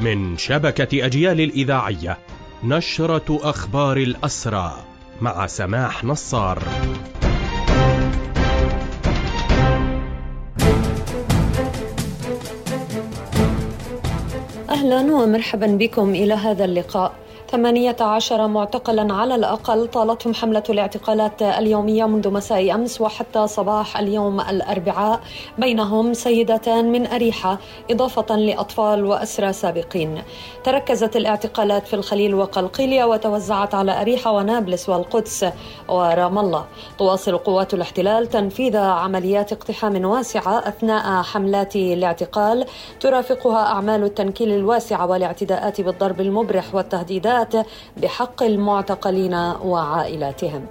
من شبكة أجيال الإذاعية نشرة أخبار الأسرى مع سماح نصار. أهلا ومرحبا بكم إلى هذا اللقاء. 18 معتقلا على الأقل طالتهم حملة الاعتقالات اليومية منذ مساء أمس وحتى صباح اليوم الأربعاء. بينهم سيدتان من أريحة إضافة لأطفال وأسرى سابقين. تركزت الاعتقالات في الخليل وقلقيلية وتوزعت على أريحة ونابلس والقدس. ورام الله. تواصل قوات الاحتلال تنفيذ عمليات اقتحام واسعة أثناء حملات الاعتقال. ترافقها أعمال التنكيل الواسعة والاعتداءات بالضرب المبرح والتهديدات. الإجراءات بحق المعتقلين وعائلاتهم.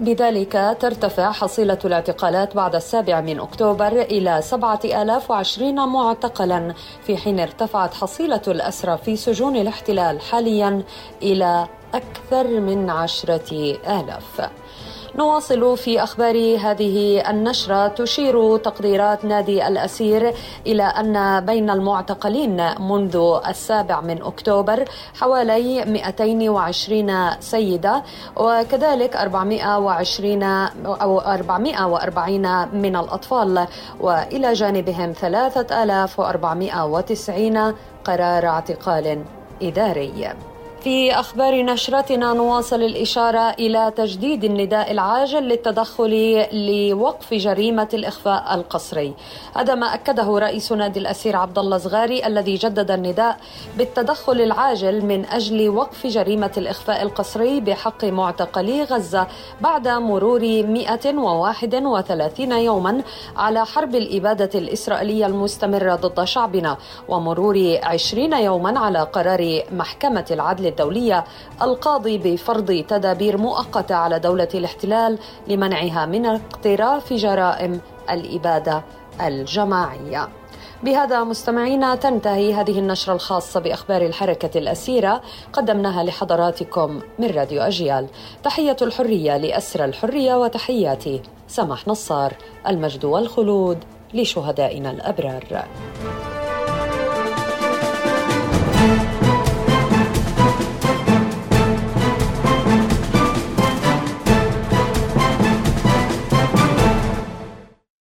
بذلك ترتفع حصيلة الاعتقالات بعد السابع من أكتوبر إلى 7020 معتقلا في حين ارتفعت حصيلة الأسرى في سجون الاحتلال حاليا إلى أكثر من عشرة آلاف. نواصل في أخبار هذه النشرة تشير تقديرات نادي الأسير إلى أن بين المعتقلين منذ السابع من أكتوبر حوالي 220 سيدة وكذلك 420 أو 440 من الأطفال وإلى جانبهم 3490 قرار اعتقال إداري. في أخبار نشرتنا نواصل الإشارة إلى تجديد النداء العاجل للتدخل لوقف جريمة الإخفاء القسري. هذا ما أكده رئيس نادي الأسير عبد الله صغاري الذي جدد النداء بالتدخل العاجل من أجل وقف جريمة الإخفاء القسري بحق معتقلي غزة بعد مرور 131 يوما على حرب الإبادة الإسرائيلية المستمرة ضد شعبنا ومرور 20 يوما على قرار محكمة العدل الدولية القاضي بفرض تدابير مؤقتة على دولة الاحتلال لمنعها من اقتراف جرائم الإبادة الجماعية. بهذا مستمعينا تنتهي هذه النشرة الخاصة بأخبار الحركة الأسيرة قدمناها لحضراتكم من راديو أجيال تحية الحرية لأسر الحرية وتحياتي سمح نصار المجد والخلود لشهدائنا الأبرار